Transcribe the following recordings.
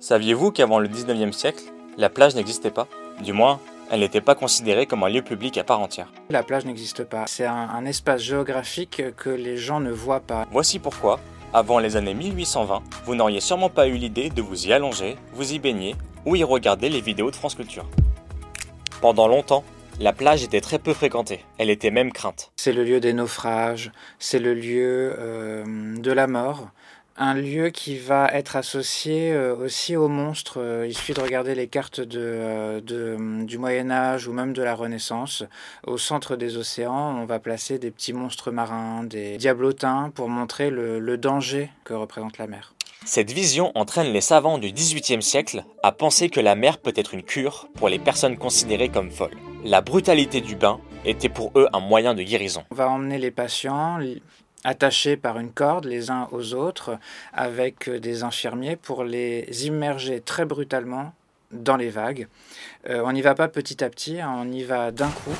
Saviez-vous qu'avant le 19e siècle, la plage n'existait pas? Du moins, elle n'était pas considérée comme un lieu public à part entière. La plage n'existe pas. C'est un, un espace géographique que les gens ne voient pas. Voici pourquoi, avant les années 1820, vous n'auriez sûrement pas eu l'idée de vous y allonger, vous y baigner ou y regarder les vidéos de France Culture. Pendant longtemps, la plage était très peu fréquentée, elle était même crainte. C'est le lieu des naufrages, c'est le lieu euh, de la mort, un lieu qui va être associé euh, aussi aux monstres. Euh, il suffit de regarder les cartes de, euh, de- du Moyen Âge ou même de la Renaissance. Au centre des océans, on va placer des petits monstres marins, des diablotins, pour montrer le, le danger que représente la mer. Cette vision entraîne les savants du XVIIIe siècle à penser que la mer peut être une cure pour les personnes considérées comme folles. La brutalité du bain était pour eux un moyen de guérison. On va emmener les patients attachés par une corde les uns aux autres avec euh, des infirmiers pour les immerger très brutalement dans les vagues. Euh, on n'y va pas petit à petit, hein, on y va d'un coup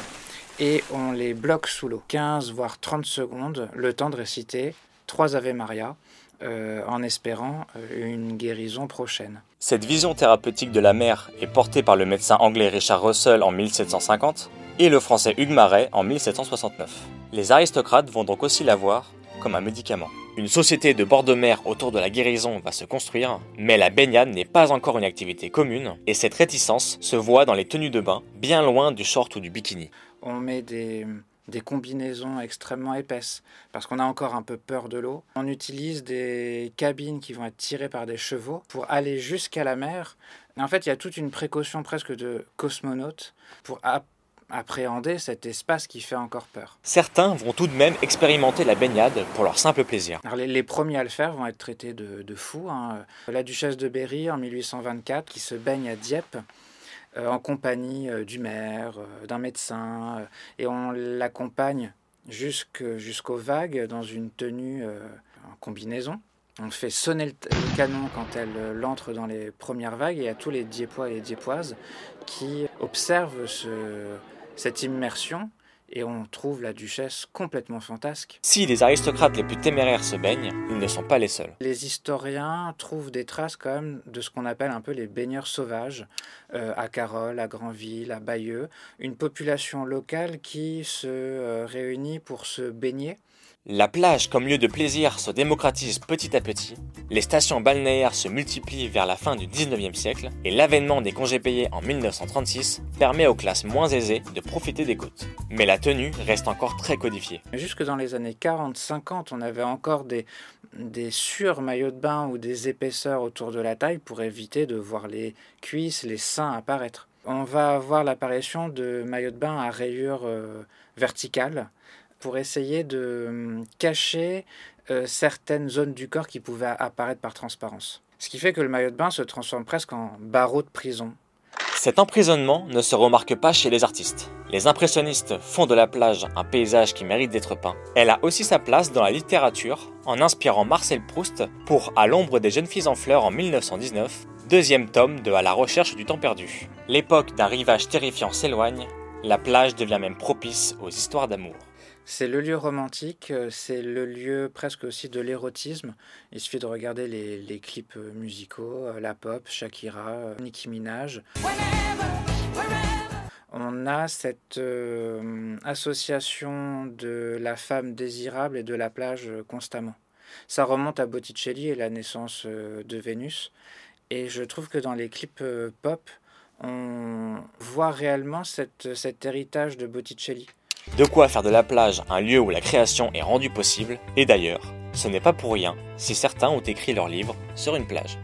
et on les bloque sous l'eau. 15 voire 30 secondes, le temps de réciter trois Ave Maria euh, en espérant une guérison prochaine. Cette vision thérapeutique de la mer est portée par le médecin anglais Richard Russell en 1750 et le français Hugues Marais en 1769. Les aristocrates vont donc aussi la voir comme un médicament. Une société de bord de mer autour de la guérison va se construire, mais la baignade n'est pas encore une activité commune et cette réticence se voit dans les tenues de bain, bien loin du short ou du bikini. on met des, combinaisons extrêmement épaisses parce qu'on a encore un peu peur de l'eau. On utilise des cabines qui vont être tirées par des chevaux pour aller jusqu'à la mer. En fait, il y a toute une précaution presque de cosmonaute pour appréhender cet espace qui fait encore peur. Certains vont tout de même expérimenter la baignade pour leur simple plaisir. Alors, les, les premiers à le faire vont être traités de, de fous. hein. La duchesse de Berry en 1824 qui se baigne à Dieppe euh, en compagnie euh, du maire, euh, d'un médecin, et on l'accompagne jusqu'aux vagues dans une tenue en combinaison. On fait sonner le, canon quand elle euh, entre dans les premières vagues, et a tous les Diepois et les Diepoises qui observent ce- cette immersion, et on trouve la duchesse complètement fantasque. Si les aristocrates les plus téméraires se baignent, ils ne sont pas les seuls. Les historiens trouvent des traces quand même de ce qu'on appelle un peu les baigneurs sauvages, euh, à Carole, à Granville, à Bayeux, une population locale qui se euh, réunit pour se baigner. La plage comme lieu de plaisir se démocratise petit à petit, les stations balnéaires se multiplient vers la fin du 19e siècle et l'avènement des congés payés en 1936 permet aux classes moins aisées de profiter des côtes. Mais la tenue reste encore très codifiée. Jusque dans les années 40-50, on avait encore des, des sur-maillots de bain ou des épaisseurs autour de la taille pour éviter de voir les cuisses, les seins apparaître. On va avoir l'apparition de maillots de bain à rayures euh, verticales pour essayer de hum, cacher euh, certaines zones du corps qui pouvaient apparaître par transparence. Ce qui fait que le maillot de bain se transforme presque en barreau de prison. Cet emprisonnement ne se remarque pas chez les artistes. Les impressionnistes font de la plage un paysage qui mérite d'être peint. Elle a aussi sa place dans la littérature en inspirant Marcel Proust pour À l'ombre des jeunes filles en fleurs en 1919, deuxième tome de À la recherche du temps perdu. L'époque d'un rivage terrifiant s'éloigne, la plage devient même propice aux histoires d'amour. C'est le lieu romantique, euh, c'est le lieu presque aussi de l'érotisme. Il suffit de regarder les, clips euh, musicaux, euh, la pop, Shakira, Nicki Minaj. On a cette association de la femme désirable et de la plage constamment. Ça remonte à Botticelli et la naissance de Vénus. Et je trouve que dans les clips pop, on voit réellement cet héritage de Botticelli. De quoi faire de la plage un lieu où la création est rendue possible, et d'ailleurs, ce n'est pas pour rien si certains ont écrit leur livre sur une plage.